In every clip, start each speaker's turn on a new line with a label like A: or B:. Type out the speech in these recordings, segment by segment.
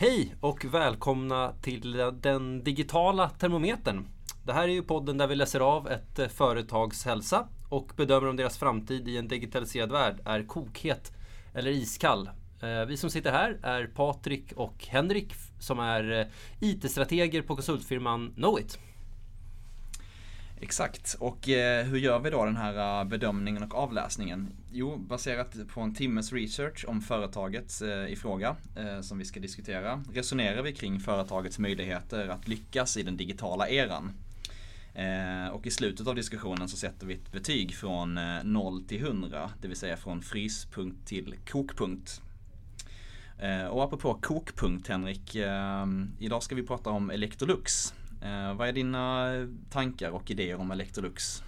A: Hej och välkomna till den digitala termometern. Det här är ju podden där vi läser av ett eh, företags hälsa och bedömer om deras framtid i en digitaliserad värld är kokhet eller iskall. Eh, vi som sitter här är Patrik och Henrik som är eh, IT-strateger på konsultfirman Knowit.
B: Exakt, och eh, hur gör vi då den här eh, bedömningen och avläsningen? Jo, baserat på en timmes research om företaget eh, i fråga eh, som vi ska diskutera resonerar vi kring företagets möjligheter att lyckas i den digitala eran. Och i slutet av diskussionen så sätter vi ett betyg från 0 till 100, det vill säga från fryspunkt till kokpunkt. Eh, och apropå kokpunkt Henrik, eh, idag ska vi prata om Electrolux. Eh, vad är dina tankar och idéer om Electrolux?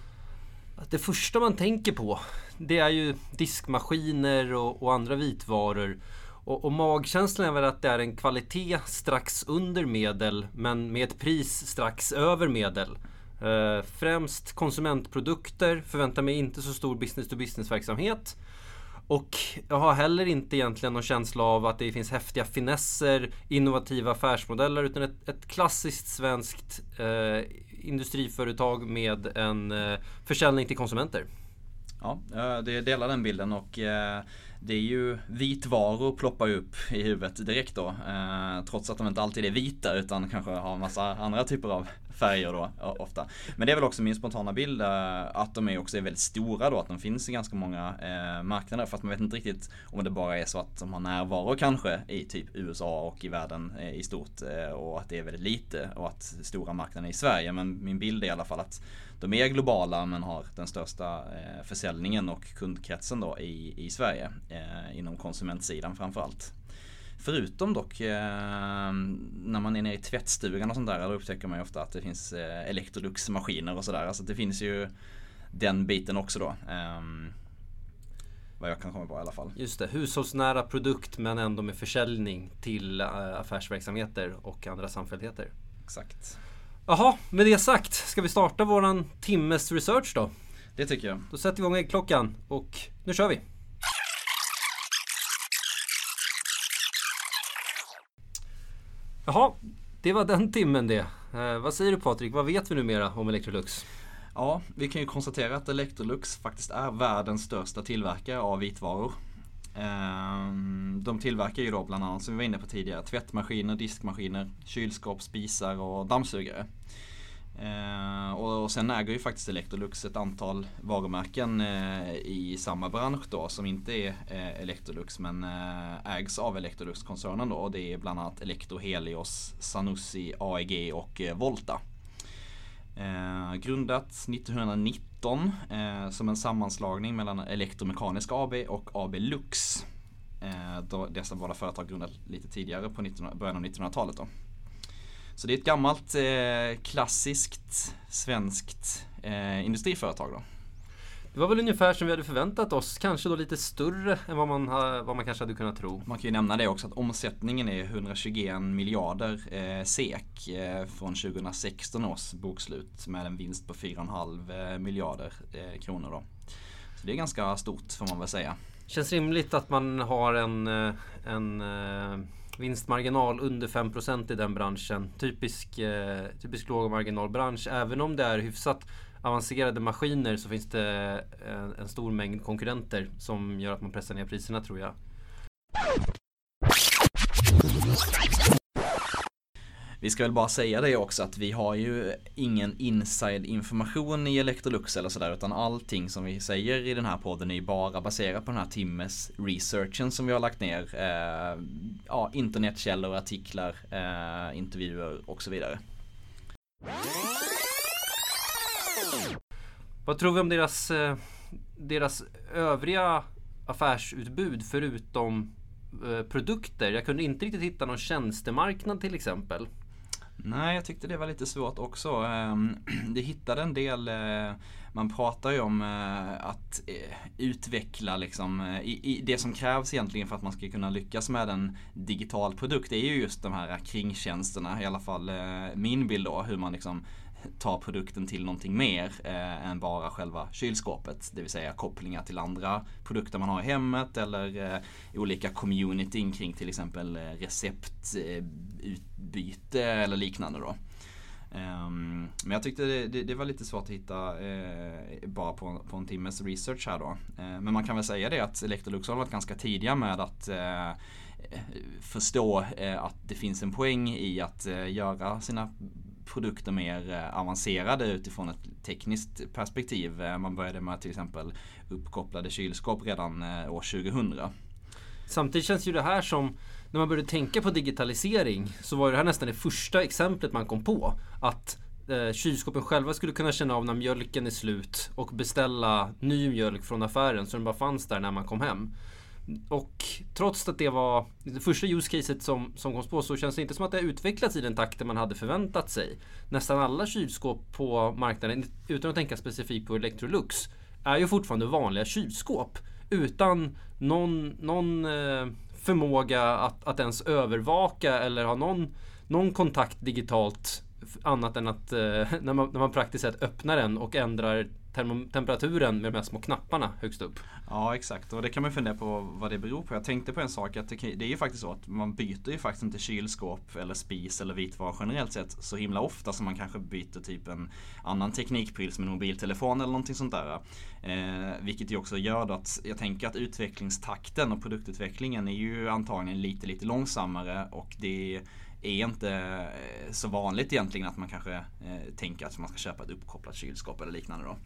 A: Det första man tänker på det är ju diskmaskiner och, och andra vitvaror. Och, och, magkänslan är väl att det är en kvalitet strax under medel men med ett pris strax över medel. Eh, främst konsumentprodukter, förväntar mig inte så stor business to business verksamhet. Och jag har heller inte egentligen någon känsla av att det finns häftiga finesser, innovativa affärsmodeller utan ett, ett klassiskt svenskt eh, industriföretag med en eh, försäljning till konsumenter.
B: Ja, eh, det delar den bilden och eh, det är ju vitvaror ploppar upp i huvudet direkt då. Eh, trots att de inte alltid är vita utan kanske har massa andra typer av färger då ofta. Men det är väl också min spontana bild eh, att de är också är väldigt stora då, att de finns i ganska många eh, marknader. att man vet inte riktigt om det bara är så att de har närvaro kanske i typ USA och i världen eh, i stort eh, och att det är väldigt lite och att stora marknaden är i Sverige. Men min bild är i alla fall att de är globala men har den största eh, försäljningen och kundkretsen då i, i Sverige eh, inom konsumentsidan framförallt. Förutom dock eh, när man är nere i tvättstugan och sånt där, då upptäcker man ju ofta att det finns eh, Electrolux-maskiner och sådär. Alltså det finns ju den biten också då. Eh, vad jag kan komma på i alla fall.
A: Just det, hushållsnära produkt men ändå med försäljning till äh, affärsverksamheter och andra samfälligheter.
B: Exakt.
A: Jaha, med det sagt, ska vi starta våran timmes research då?
B: Det tycker jag.
A: Då sätter vi igång äggklockan och nu kör vi! Jaha, det var den timmen det. Eh, vad säger du Patrik, vad vet vi numera om Electrolux?
B: Ja, vi kan ju konstatera att Electrolux faktiskt är världens största tillverkare av vitvaror. Ehm, de tillverkar ju då bland annat, som vi var inne på tidigare, tvättmaskiner, diskmaskiner, kylskåp, spisar och dammsugare. Ehm, och, sen äger ju faktiskt Electrolux ett antal varumärken eh, i samma bransch då som inte är eh, Electrolux men eh, ägs av Electrolux-koncernen då. Och det är bland annat Electro, Helios, Zanussi, AEG och Volta. Ehm, Grundat 1990 grundat 1919 eh, som en sammanslagning mellan Elektromekanisk AB och AB Lux. Eh, då dessa båda företag grundades lite tidigare på 19, början av 1900-talet då. Så det är ett gammalt eh, klassiskt svenskt eh, industriföretag då.
A: Det var väl ungefär som vi hade förväntat oss, kanske då lite större än vad man, vad man kanske hade kunnat tro.
B: Man kan ju nämna det också att omsättningen är 121 miljarder eh, SEK eh, från 2016 års bokslut med en vinst på 4,5 eh, miljarder eh, kronor då. Så det är ganska stort får man väl säga.
A: Känns rimligt att man har en, eh, en vinstmarginal under 5% i den branschen. Typisk, eh, typisk lågmarginalbransch. Även om det är hyfsat avancerade maskiner så finns det en, en stor mängd konkurrenter som gör att man pressar ner priserna tror jag.
B: Vi ska väl bara säga det också att vi har ju ingen inside information i Electrolux eller sådär utan allting som vi säger i den här podden är ju bara baserat på den här timmes researchen som vi har lagt ner. Eh, ja, internetkällor, artiklar, eh, intervjuer och så vidare.
A: Vad tror vi om deras, eh, deras övriga affärsutbud förutom eh, produkter? Jag kunde inte riktigt hitta någon tjänstemarknad till exempel.
B: Nej, jag tyckte det var lite svårt också. Ehm, det hittade en del, eh, man pratar ju om att utveckla liksom, det som krävs egentligen för att man ska kunna lyckas med en digital produkt. Det är ju just de här kringtjänsterna, i alla fall min bild då, hur man liksom ta produkten till någonting mer eh, än bara själva kylskåpet. Det vill säga kopplingar till andra produkter man har i hemmet eller eh, olika communityn kring till exempel eh, receptutbyte eller liknande då. Um, men jag tyckte det, det, det, var lite svårt att hitta eh, bara på, på en timmes research här då. Eh, men man kan väl säga det att Electrolux har varit ganska tidiga med att eh, förstå eh, att det finns en poäng i att eh, göra sina produkter mer eh, avancerade utifrån ett tekniskt perspektiv. Eh, man började med till exempel uppkopplade kylskåp redan eh, år 2000.
A: Samtidigt känns ju det här som när man började tänka på digitalisering så var det här nästan det första exemplet man kom på. Att eh, kylskåpen själva skulle kunna känna av när mjölken är slut och beställa ny mjölk från affären så den bara fanns där när man kom hem. Och trots att det var det första use caset som, som kom på så känns det inte som att det har utvecklats i den takten man hade förväntat sig. Nästan alla kylskåp på marknaden, utan att tänka specifikt på Electrolux, är ju fortfarande vanliga kylskåp. Utan någon, någon eh, förmåga att, att ens övervaka eller ha någon, någon kontakt digitalt annat än att eh, när, man, när man praktiskt sett öppnar den och ändrar temperaturen med de här små knapparna högst upp.
B: Ja exakt och det kan man fundera på vad det beror på. Jag tänkte på en sak att det, är ju faktiskt så att man byter ju faktiskt inte kylskåp eller spis eller vitvara generellt sett så himla ofta som man kanske byter typ en annan teknikpryl som en mobiltelefon eller någonting sånt där. Eh, vilket ju också gör att jag tänker att utvecklingstakten och produktutvecklingen är ju antagligen lite lite långsammare och det är är inte eh, så vanligt egentligen att man kanske eh, tänker att man ska köpa ett uppkopplat kylskåp eller liknande då.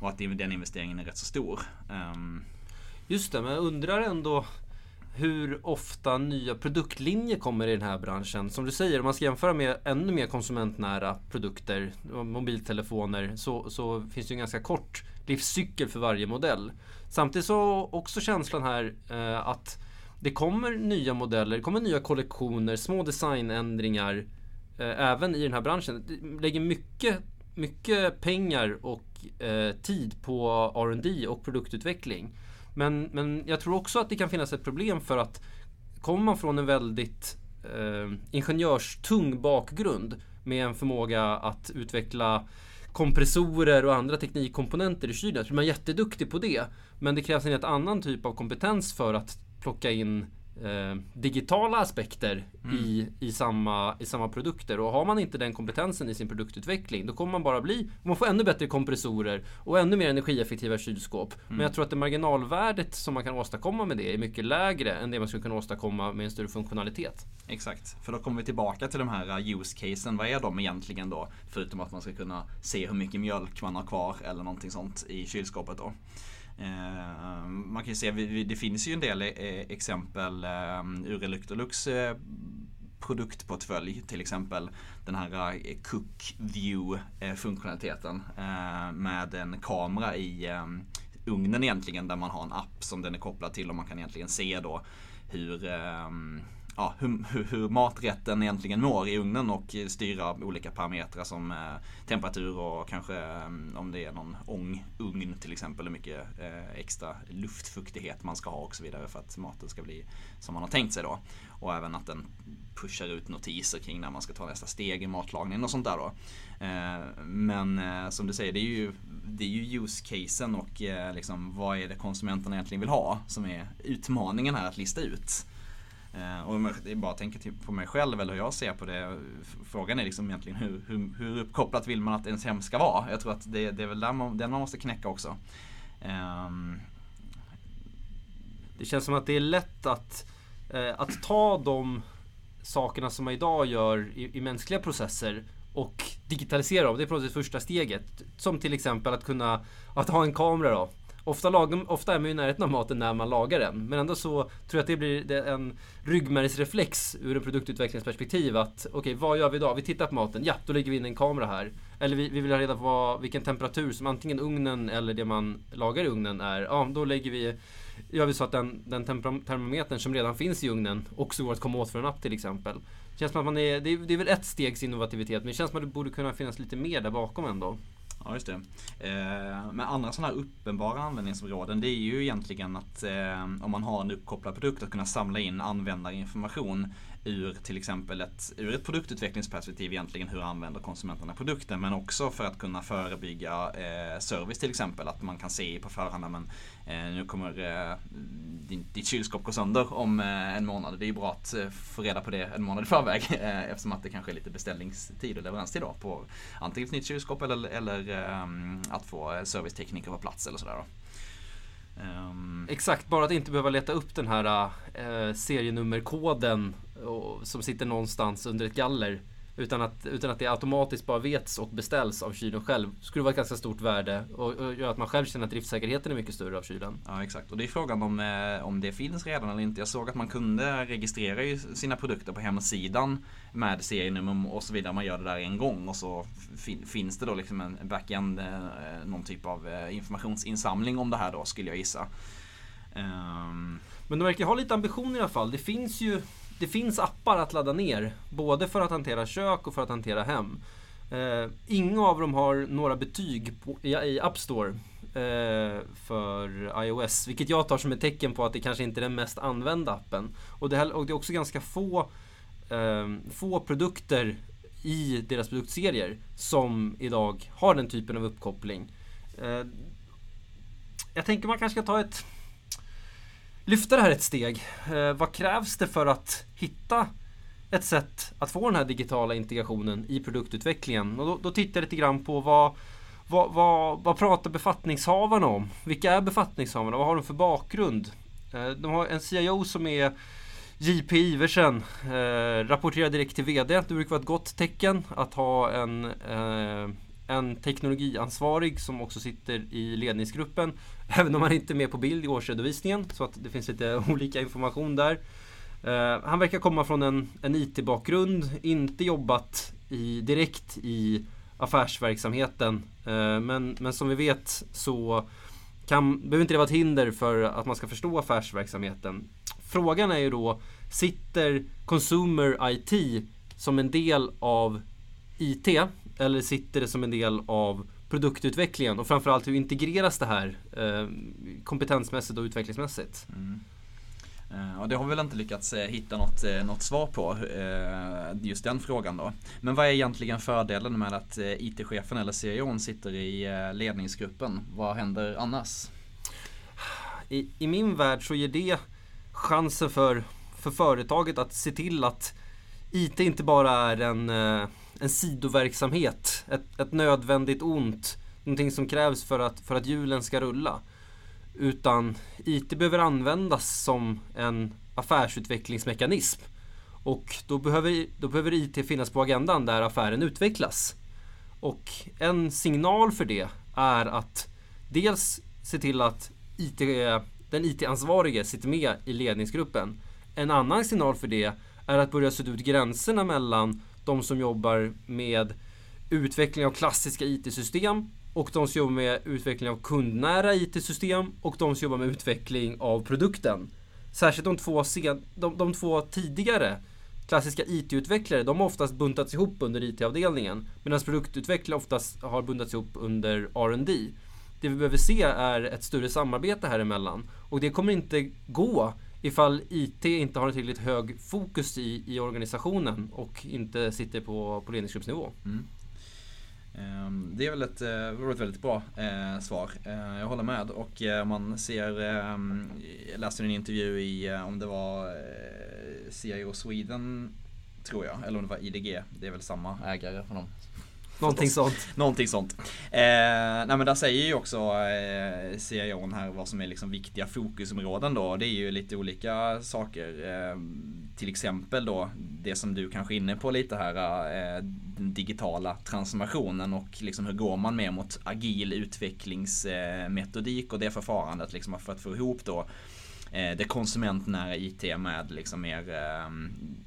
B: Och att den investeringen är rätt så stor. Um,
A: Just det, men jag undrar ändå hur ofta nya produktlinjer kommer i den här branschen. Som du säger, om man ska jämföra med ännu mer konsumentnära produkter, mobiltelefoner, så, så finns det en ganska kort livscykel för varje modell. Samtidigt så också känslan här eh, att det kommer nya modeller, det kommer nya kollektioner, små designändringar eh, även i den här branschen. Det lägger mycket, mycket pengar och eh, tid på R&D och produktutveckling. Men, men jag tror också att det kan finnas ett problem för att kommer man från en väldigt eh, ingenjörstung bakgrund med en förmåga att utveckla kompressorer och andra teknikkomponenter i kylen. Så man är jätteduktig på det. Men det krävs en helt annan typ av kompetens för att plocka in eh, digitala aspekter mm. i, i, samma, i samma produkter. Och har man inte den kompetensen i sin produktutveckling då kommer man bara bli, man får ännu bättre kompressorer och ännu mer energieffektiva kylskåp. Mm. Men jag tror att det marginalvärdet som man kan åstadkomma med det är mycket lägre än det man skulle kunna åstadkomma med en större funktionalitet.
B: Exakt, för då kommer vi tillbaka till de här uh, use casen. Vad är de egentligen då? Förutom att man ska kunna se hur mycket mjölk man har kvar eller någonting sånt i kylskåpet då. Eh, man kan ju se, det finns ju en del eh, exempel eh, ur Electrolux produktportfölj till exempel den här Cook View funktionaliteten med en kamera i ugnen egentligen där man har en app som den är kopplad till och man kan egentligen se då hur ja, hur, hur, hur, maträtten egentligen mår i ugnen och styra olika parametrar som eh, temperatur och kanske eh, om det är någon ångugn till exempel hur mycket eh, extra luftfuktighet man ska ha och så vidare för att maten ska bli som man har tänkt sig då. Och även att den pushar ut notiser kring när man ska ta nästa steg i matlagningen och sånt där då. Eh, men eh, som du säger, det är ju, det är ju use-casen och eh, liksom, vad är det konsumenterna egentligen vill ha som är utmaningen här att lista ut. Eh, och om jag bara tänker typ på mig själv eller hur jag ser på det. Frågan är liksom egentligen hur, hur, hur uppkopplat vill man att ens hem ska vara? Jag tror att det, det är väl där man, den man måste knäcka också. Um.
A: Det känns som att det är lätt att, eh, att ta de sakerna som man idag gör i, i mänskliga processer och digitalisera dem. Det är på något sätt första steget. Som till exempel att kunna att ha en kamera då Ofta, lagom, ofta är man ju i närheten av maten när man lagar den. Men ändå så tror jag att det blir en ryggmärgsreflex ur ett produktutvecklingsperspektiv. Att okej, okay, vad gör vi idag? Vi tittar på maten. Ja, då lägger vi in en kamera här. Eller vi, vi vill ha reda på vad, vilken temperatur som antingen ugnen eller det man lagar i ugnen är. Ja, då lägger vi gör vi så att den, den termometern som redan finns i ugnen också går att komma åt för en app till exempel. Känns som att man är, det är, det är väl ett stegs innovativitet men det känns som att det borde kunna finnas lite mer där bakom ändå.
B: Ja, just det. Eh, men andra sådana här uppenbara användningsområden det är ju egentligen att eh, om man har en uppkopplad produkt att kunna samla in användarinformation ur till exempel ett, ur ett produktutvecklingsperspektiv egentligen hur använder konsumenterna produkten men också för att kunna förebygga eh, service till exempel att man kan se på förhand men eh, nu kommer eh, din, ditt kylskåp gå sönder om eh, en månad. Det är ju bra att eh, få reda på det en månad i förväg eh, eftersom att det kanske är lite beställningstid och leveranstid då på antingen ett nytt kylskåp eller, eller ehm, att få eh, servicetekniker på plats eller sådär. Då.
A: Um... Exakt, bara att inte behöva leta upp den här äh, serienummerkoden och, som sitter någonstans under ett galler. Utan att, utan att det automatiskt bara vets och beställs av kylen själv. Skulle vara ett ganska stort värde och, och gör att man själv känner att driftsäkerheten är mycket större av kylen.
B: Ja exakt och det är frågan om, eh, om det finns redan eller inte. Jag såg att man kunde registrera sina produkter på hemsidan med serienummer och så vidare. Man gör det där en gång och så fin, finns det då liksom en backend, eh, någon typ av eh, informationsinsamling om det här då skulle jag gissa.
A: Um... Men de verkar ha lite ambition i alla fall. Det finns ju det finns appar att ladda ner, både för att hantera kök och för att hantera hem. Eh, inga av dem har några betyg på, i, i App Store eh, för iOS, vilket jag tar som ett tecken på att det kanske inte är den mest använda appen. Och det, och det är också ganska få, eh, få produkter i deras produktserier som idag har den typen av uppkoppling. Eh, jag tänker man kanske ska ta ett lyfta det här ett steg. Eh, vad krävs det för att hitta ett sätt att få den här digitala integrationen i produktutvecklingen? Och då, då tittar jag lite grann på vad, vad, vad, vad pratar befattningshavarna om? Vilka är befattningshavarna? Vad har de för bakgrund? Eh, de har en CIO som är JP Iversen eh, rapporterar direkt till VD. Det brukar vara ett gott tecken att ha en eh, en teknologiansvarig som också sitter i ledningsgruppen. Även om han inte är med på bild i årsredovisningen så att det finns lite olika information där. Uh, han verkar komma från en, en IT-bakgrund, inte jobbat i, direkt i affärsverksamheten. Uh, men, men som vi vet så kan, behöver inte det vara ett hinder för att man ska förstå affärsverksamheten. Frågan är ju då, sitter Consumer IT som en del av IT eller sitter det som en del av produktutvecklingen och framförallt hur integreras det här eh, kompetensmässigt och utvecklingsmässigt? Mm.
B: Uh, och det har vi väl inte lyckats uh, hitta något, uh, något svar på, just den frågan då. Men vad är egentligen fördelen med att IT-chefen eller CIOn sitter i ledningsgruppen? Vad händer annars?
A: I, I, min värld så ger det chansen för, för företaget att se till att IT inte bara är en en sidoverksamhet, ett, ett nödvändigt ont, någonting som krävs för att, för att hjulen ska rulla. Utan IT behöver användas som en affärsutvecklingsmekanism. Och då behöver, då behöver IT finnas på agendan där affären utvecklas. Och en signal för det är att dels se till att IT, den IT-ansvarige sitter med i ledningsgruppen. En annan signal för det är att börja sudda ut gränserna mellan de som jobbar med utveckling av klassiska IT-system och de som jobbar med utveckling av kundnära IT-system och de som jobbar med utveckling av produkten. Särskilt de två, sen, de, de två tidigare klassiska IT-utvecklare, de har oftast buntats ihop under IT-avdelningen medan produktutvecklare oftast har buntats ihop under R&D. Det vi behöver se är ett större samarbete här emellan och det kommer inte gå ifall IT inte har en tillräckligt hög fokus i, i organisationen och inte sitter på, på ledningsgruppsnivå. Mm.
B: Ehm, det är väl ett, eh, ett väldigt bra eh, svar. Eh, jag håller med och eh, man ser, ehm, jag läste en intervju i, eh, om det var eh, CIO Sweden tror jag, eller om det var IDG, det är väl samma ägare för dem
A: Någonting sånt.
B: Någonting sånt. Eh, nej men där säger ju också eh, CIOn här vad som är liksom viktiga fokusområden då. Det är ju lite olika saker. Eh, till exempel då det som du kanske är inne på lite här. Eh, den digitala transformationen och liksom hur går man mer mot agil utvecklingsmetodik och det förfarandet liksom för att få ihop då eh, det konsumentnära IT med liksom mer, eh,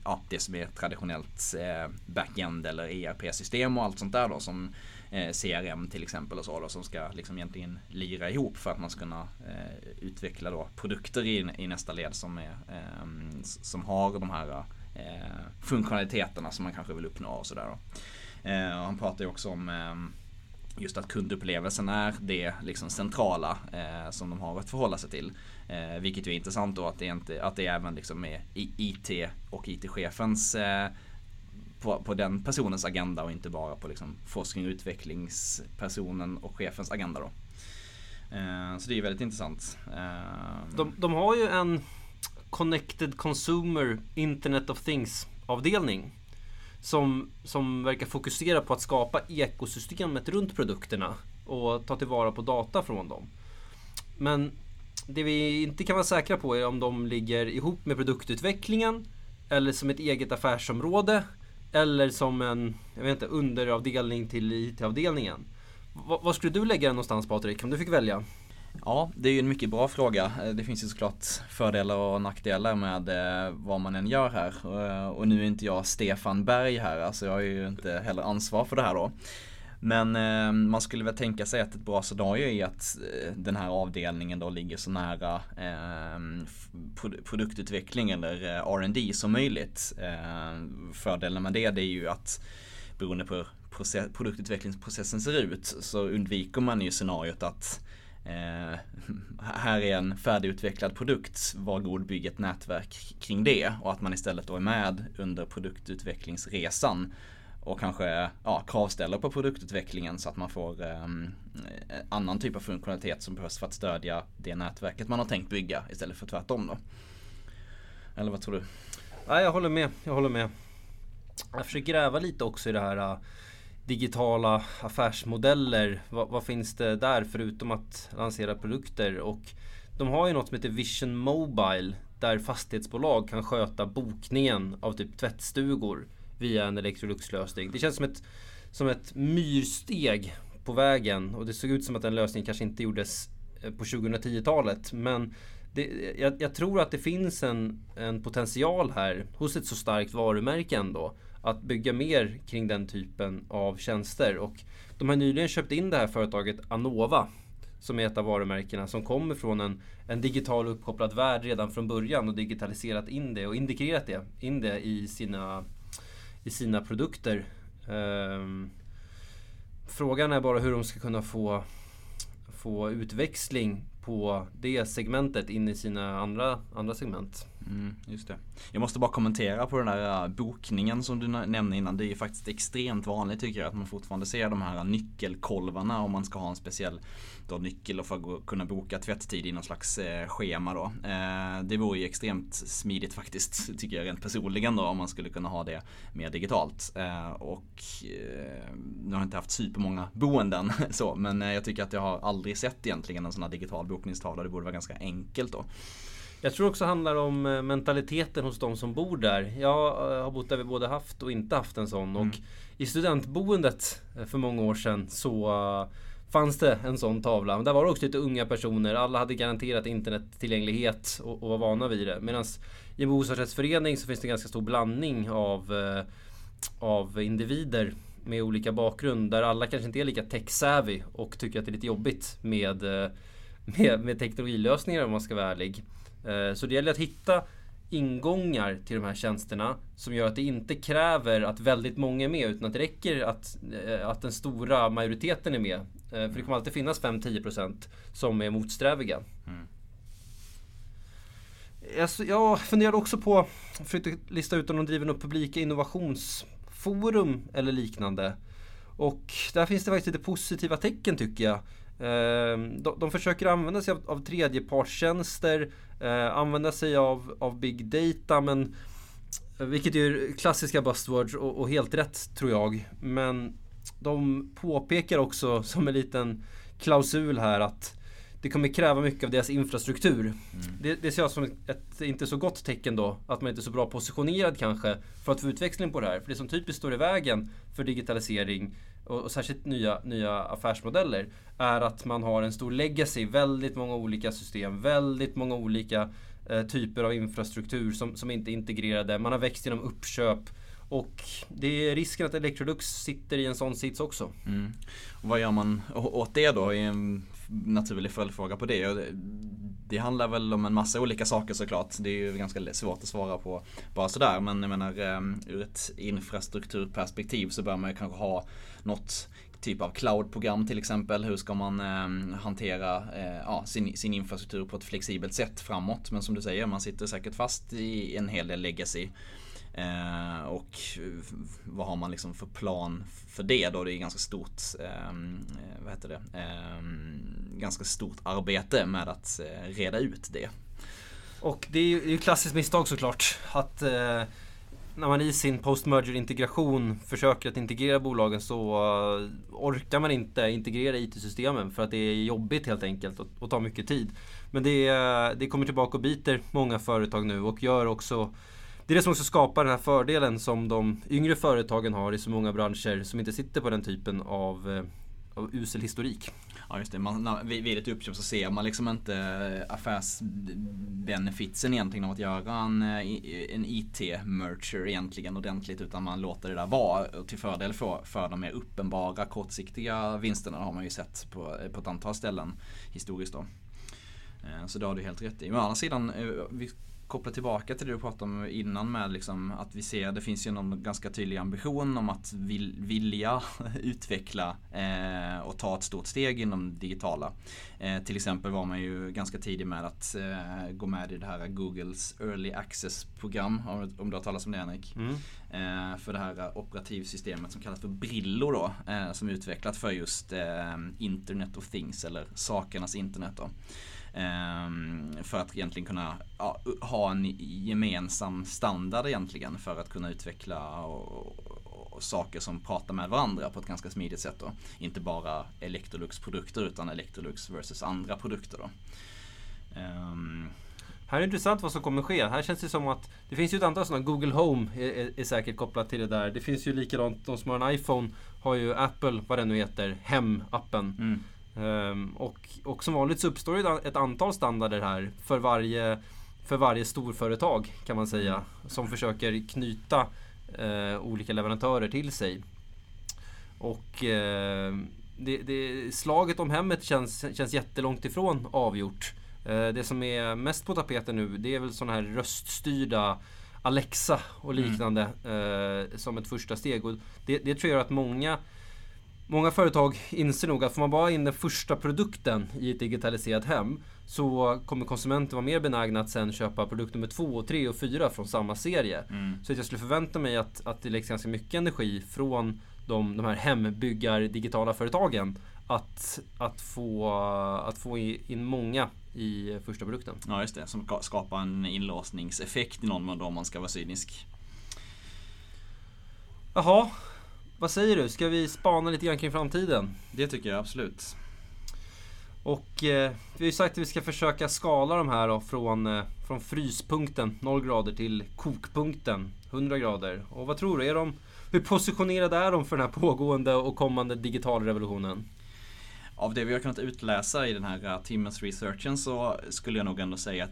B: ja, det som är traditionellt eh, backend eller ERP-system och allt sånt där då som eh, CRM till exempel och så då som ska liksom egentligen lira ihop för att man ska kunna eh, utveckla då produkter i, i nästa led som, är, ehm, som har de här eh, funktionaliteterna som man kanske vill uppnå och sådär. Eh, han pratar ju också om ehm, just att kundupplevelsen är det liksom centrala eh, som de har att förhålla sig till. Eh, vilket ju är intressant då att det, inte, att det även liksom är IT och IT-chefens eh, på, på, den personens agenda och inte bara på liksom forskning och utvecklingspersonen och chefens agenda då. Eh, så det är väldigt intressant.
A: Eh, de, de har ju en Connected Consumer Internet of Things avdelning som, som verkar fokusera på att skapa ekosystemet runt produkterna och ta tillvara på data från dem. Men det vi inte kan vara säkra på är om de ligger ihop med produktutvecklingen eller som ett eget affärsområde eller som en jag vet inte, underavdelning till IT-avdelningen. Vad skulle du lägga den någonstans Patrik, om du fick välja?
B: Ja, det är ju en mycket bra fråga. Eh, det finns ju såklart fördelar och nackdelar med eh, vad man än gör här. Eh, och nu är inte jag Stefan Berg här, alltså jag har ju inte heller ansvar för det här då. Men man skulle väl tänka sig att ett bra scenario är att den här avdelningen då ligger så nära produktutveckling eller R&D som möjligt. fördelen med det, det är ju att beroende på hur produktutvecklingsprocessen ser ut så undviker man ju scenariot att Eh, här är en färdigutvecklad produkt, var god bygg ett nätverk kring det och att man istället då är med under produktutvecklingsresan och kanske ja, kravställer på produktutvecklingen så att man får ehm, eh, annan typ av funktionalitet som behövs för att stödja det nätverket man har tänkt bygga istället för tvärtom då. Eller vad tror du?
A: Ja, jag håller med, jag håller med. Jag försöker gräva lite också i det här eh, digitala affärsmodeller. Vad, vad, finns det där förutom att lansera produkter? Och de har ju något som heter Vision Mobile där fastighetsbolag kan sköta bokningen av typ tvättstugor via en Electrolux-lösning. Det känns som ett, som ett myrsteg på vägen och det såg ut som att den lösningen kanske inte gjordes eh, på 2010-talet. Men det, jag, jag, tror att det finns en, en potential här hos ett så starkt varumärke ändå att bygga mer kring den typen av tjänster. Och de har nyligen köpt in det här företaget Anova som är ett av varumärkena som kommer från en, en digital uppkopplad värld redan från början och digitaliserat in det och indikerat det, in det i sina, i sina produkter. Um, frågan är bara hur de ska kunna få, få utväxling på det segmentet in i sina andra, andra segment.
B: Mm, just det. Jag måste bara kommentera på den där eh, bokningen som du nämnde innan. Det är ju faktiskt extremt vanligt tycker jag att man fortfarande ser de här eh, nyckelkolvarna om man ska ha en speciell då, nyckel för att kunna boka tvätttid i någon slags eh, schema då. Eh, det vore ju extremt smidigt faktiskt tycker jag rent personligen då om man skulle kunna ha det mer digitalt. Eh, och eh, nu har jag inte haft supermånga boenden så men eh, jag tycker att jag har aldrig sett egentligen en sån här digital bokningstavla. Det borde vara ganska enkelt då.
A: Jag tror också handlar om eh, mentaliteten hos de som bor där. Jag eh, har bott där vi både haft och inte haft en sån. Mm. Och i studentboendet eh, för många år sedan så fanns det en sån tavla. Men där var det också lite unga personer. Alla hade garanterat internettillgänglighet och, och var vana vid det. Medan i en bostadsrättsförening så finns det ganska stor blandning av, av individer med olika bakgrund. Där alla kanske inte är lika tech-savvy och tycker att det är lite jobbigt med, med, med teknologilösningar om man ska vara ärlig. Eh, så det gäller att hitta ingångar till de här tjänsterna som gör att det inte kräver att väldigt många är med utan att det räcker att, eh, att den stora majoriteten är med. Eh, för det kommer alltid finnas 5-10% som är motsträviga. Mm. Alltså, jag funderade också på, försökte lista ut om de driver något publika innovationsforum eller liknande. Och där finns det faktiskt lite positiva tecken tycker jag. De, de försöker använda sig av, av tredjepartstjänster, eh, använda sig av, av big data men vilket är klassiska buzzwords och, och, helt rätt tror jag. Men de påpekar också som en liten klausul här att det kommer kräva mycket av deras infrastruktur. Mm. Det, det ser jag som ett inte så gott tecken då. Att man inte är så bra positionerad kanske för att få utväxling på det här. För det som typiskt står i vägen för digitalisering och, och särskilt nya, nya affärsmodeller är att man har en stor legacy, väldigt många olika system, väldigt många olika eh, typer av infrastruktur som, som inte är integrerade. Man har växt genom uppköp. Och det är risken att Electrolux sitter i en sån sits också.
B: Mm. Och vad gör man åt det då? Naturlig följdfråga på det. Det handlar väl om en massa olika saker såklart. Det är ju ganska svårt att svara på bara sådär. Men jag menar ehm, ur ett infrastrukturperspektiv så bör man ju kanske ha något typ av cloud-program till exempel. Hur ska man eh, hantera eh, ja, sin, sin infrastruktur på ett flexibelt sätt framåt. Men som du säger, man sitter säkert fast i en hel del legacy. Eh, och eh, vad har man liksom för plan för det då? Det är ganska stort, ehm, eh, vad heter det? Eh, ganska stort arbete med att eh, reda ut det.
A: Och det är ju ett klassiskt misstag såklart. Att eh, när man i sin post-merger integration försöker att integrera bolagen så eh, orkar man inte integrera IT-systemen för att det är jobbigt helt enkelt och, och tar mycket tid. Men det, eh, det kommer tillbaka och biter många företag nu och gör också det är det som också skapar den här fördelen som de yngre företagen har i så många branscher som inte sitter på den typen av, eh, av usel historik.
B: Ja just det, man, vid ett uppköp så ser man liksom inte eh, affärsbenefitsen egentligen av att göra en, eh, en IT-merger egentligen ordentligt utan man låter det där vara till fördel för, för de mer uppenbara kortsiktiga vinsterna har man ju sett på, på ett antal ställen historiskt då. Så det har du helt rätt i. Men å andra sidan, vi koppla tillbaka till det du pratade om innan med liksom att vi ser, det finns ju någon ganska tydlig ambition om att vilja utveckla eh, och ta ett stort steg inom digitala. Eh, till exempel var man ju ganska tidig med att eh, gå med i det här Googles Early Access-program, om, om du har talat om det Henrik. Mm. Eh, för det här operativsystemet som kallas för Brillo då, eh, som är utvecklat för just eh, Internet of Things eller sakernas internet då. Ehm, för att egentligen kunna ja, ha en gemensam standard egentligen för att kunna utveckla och, saker som pratar med varandra på ett ganska smidigt sätt. Då. Inte bara Electrolux produkter utan Electrolux versus andra produkter. Då.
A: Um, här är det intressant vad som kommer ske. Här känns det som att det finns ju ett antal sådana. Google Home är, är, är, säkert kopplat till det där. Det finns ju likadant, de som har en iPhone har ju Apple, vad det nu heter, Hem-appen. Mm. Um, och, och som vanligt så uppstår det ett antal standarder här för varje, för varje storföretag kan man säga. Som försöker knyta uh, olika leverantörer till sig. Och uh, det, det, slaget om hemmet känns, känns jättelångt ifrån avgjort. Uh, det som är mest på tapeten nu det är väl sådana här röststyrda Alexa och mm. liknande mm. som ett första steg. Och det, det tror jag att många Många företag inser nog att får man bara in den första produkten i ett digitaliserat hem så kommer konsumenten vara mer benägna att sen köpa produkt nummer två, och tre och fyra från samma serie. Mm. Så att jag skulle förvänta mig att, att det läggs ganska mycket energi från de, de här hembyggar digitala företagen att, att, få, att få in många i första produkten.
B: Ja just det, som skapar en inlåsningseffekt i någon mån om man ska vara cynisk.
A: Jaha, vad säger du? Ska vi spana lite grann kring framtiden?
B: Det tycker jag absolut.
A: Och eh, vi har ju sagt att vi ska försöka skala de här då, från, eh, från fryspunkten 0 grader till kokpunkten 100 grader. Och vad tror du? Är de, hur positionerade är de för den här pågående och kommande digitalrevolutionen?
B: Av det vi har kunnat utläsa i den här uh, timmens researchen så skulle jag nog ändå säga att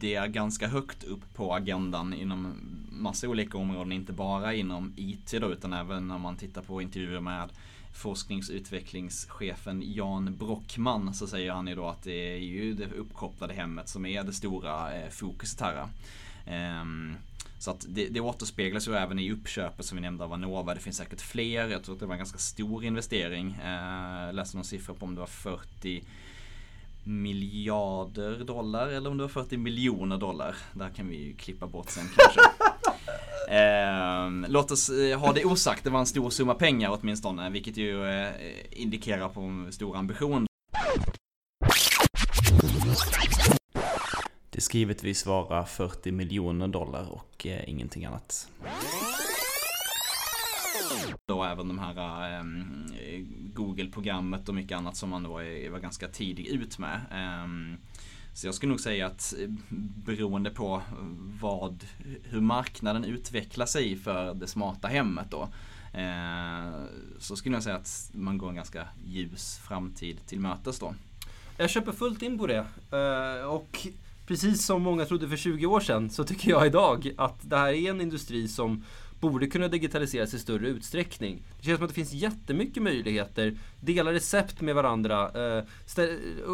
B: det är ganska högt upp på agendan inom massa olika områden, inte bara inom IT då, utan även när man tittar på intervjuer med forskningsutvecklingschefen Jan Brockman så säger han ju då att det är ju det uppkopplade hemmet som är det stora eh, fokuset här. Ehm, så att det, det återspeglas ju även i uppköpet som vi nämnde av Anova. Det finns säkert fler. Jag tror att det var en ganska stor investering. Eh, jag läste någon siffra på om det var 40 miljarder dollar eller om det var 40 miljoner dollar. Där kan vi ju klippa bort sen kanske. Eh, låt oss eh, ha det osagt, det var en stor summa pengar åtminstone, vilket ju eh, indikerar på en stor ambition.
C: Det ska givetvis vara 40 miljoner dollar och eh, ingenting annat.
B: Då även de här eh, Google-programmet och mycket annat som man då var ganska tidig ut med. Eh, så jag skulle nog säga att eh, beroende på eh, vad, hur marknaden utvecklar sig för det smarta hemmet då. Eh, så skulle jag säga att man går en ganska ljus framtid till mötes då.
A: Jag köper fullt in på det. Eh, och precis som många trodde för 20 år sedan så tycker jag idag att det här är en industri som borde kunna digitaliseras i större utsträckning. Det känns som att det finns jättemycket möjligheter. Dela recept med varandra. Uh,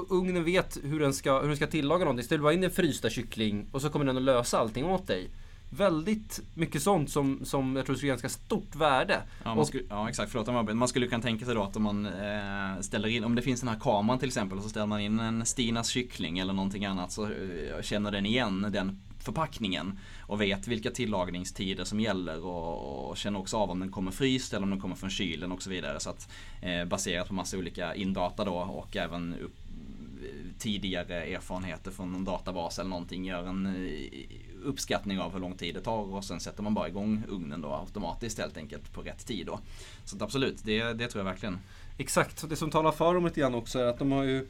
A: ugnen vet hur den ska, hur den ska tillaga någonting. Ställ bara in en frysta kyckling och så kommer den att lösa allting åt dig. väldigt mycket sånt som, som jag tror skulle ganska stort värde.
B: Ja, man skulle, ja exakt, förlåt om jag. Man skulle kunna tänka sig då att om man eh, ställer in, om det finns den här kameran till exempel och så ställer man in en Stinas kyckling eller någonting annat så eh, känner den igen den förpackningen och vet vilka tillagningstider som gäller och, och känner också av om den kommer fryst eller om den kommer från kylen och så vidare. Så att eh, baserat på massa olika indata då och även upp, tidigare erfarenheter från en databas eller någonting gör en eh, uppskattning av hur lång tid det tar och sen sätter man bara igång ugnen då automatiskt helt enkelt på rätt tid då. Så att absolut, det, det tror jag verkligen.
A: Exakt, det som talar för dem lite grann också är att de har ju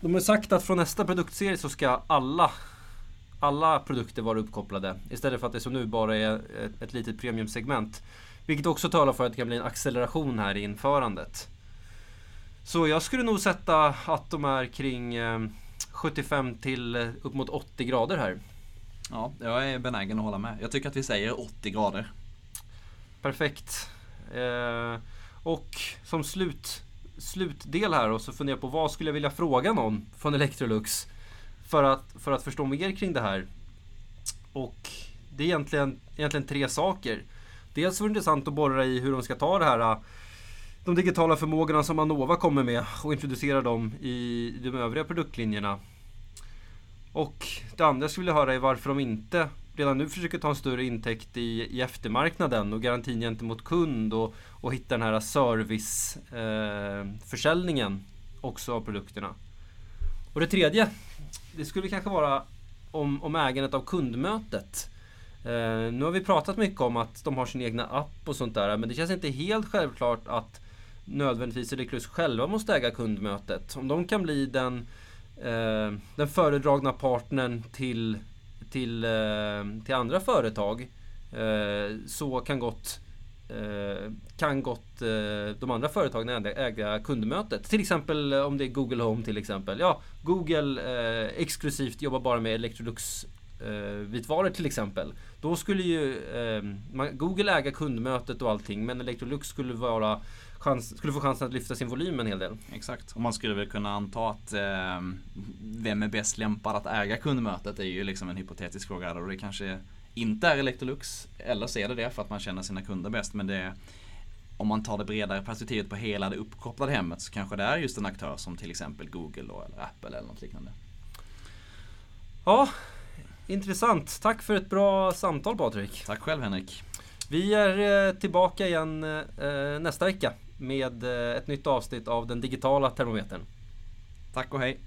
A: De har sagt att från nästa produktserie så ska alla alla produkter vara uppkopplade Istället för att det som nu bara är ett, ett litet premiumsegment Vilket också talar för att det kan bli en acceleration här i införandet Så jag skulle nog sätta att de är kring eh, 75 till eh, upp mot 80 grader här
B: Ja, jag är benägen att hålla med. Jag tycker att vi säger 80 grader.
A: Perfekt. Eh, och som slut, slutdel här och så funderar jag på vad skulle jag vilja fråga någon från Electrolux för att, för att förstå mer kring det här. Och det är egentligen, egentligen tre saker. Dels vore det intressant att borra i hur de ska ta det här äh, de digitala förmågorna som Anova kommer med och introducera dem i de övriga produktlinjerna. Och det andra jag skulle vilja höra är varför de inte redan nu försöker ta en större intäkt i, i eftermarknaden och garantin gentemot kund och, och hitta den här serviceförsäljningen äh, eh, också av produkterna. Och det tredje, det skulle kanske vara om, om ägandet av kundmötet. Eh, nu har vi pratat mycket om att de har sin egna app och sånt där men det känns inte helt självklart att nödvändigtvis Electrolux själva måste äga kundmötet. Om de kan bli den, eh, den föredragna partnern till, till, eh, till andra företag eh, så kan gott Eh, kan gott eh, de andra företagen äga, kundmötet. Till exempel eh, om det är Google Home till exempel. Ja, Google exklusivt jobbar bara med Electrolux vitvaror till exempel. Då skulle ju Google äga kundmötet och allting men Electrolux skulle vara chans, skulle få chansen att lyfta sin volym en hel del.
B: Exakt. Och man skulle väl kunna anta att eh, vem är bäst lämpad att äga kundmötet är ju liksom en hypotetisk fråga. Och det kanske inte är Electrolux. Eller så är det det för att man känner sina kunder bäst. Men det om man tar det bredare perspektivet på hela det uppkopplade hemmet så kanske det är just en aktör som till exempel Google då, eller Apple eller något liknande.
A: Ja, intressant. Tack för ett bra samtal Patrik.
B: Tack själv Henrik.
A: Vi är eh, tillbaka igen eh, nästa vecka med eh, ett nytt avsnitt av den digitala termometern.
B: Tack och hej.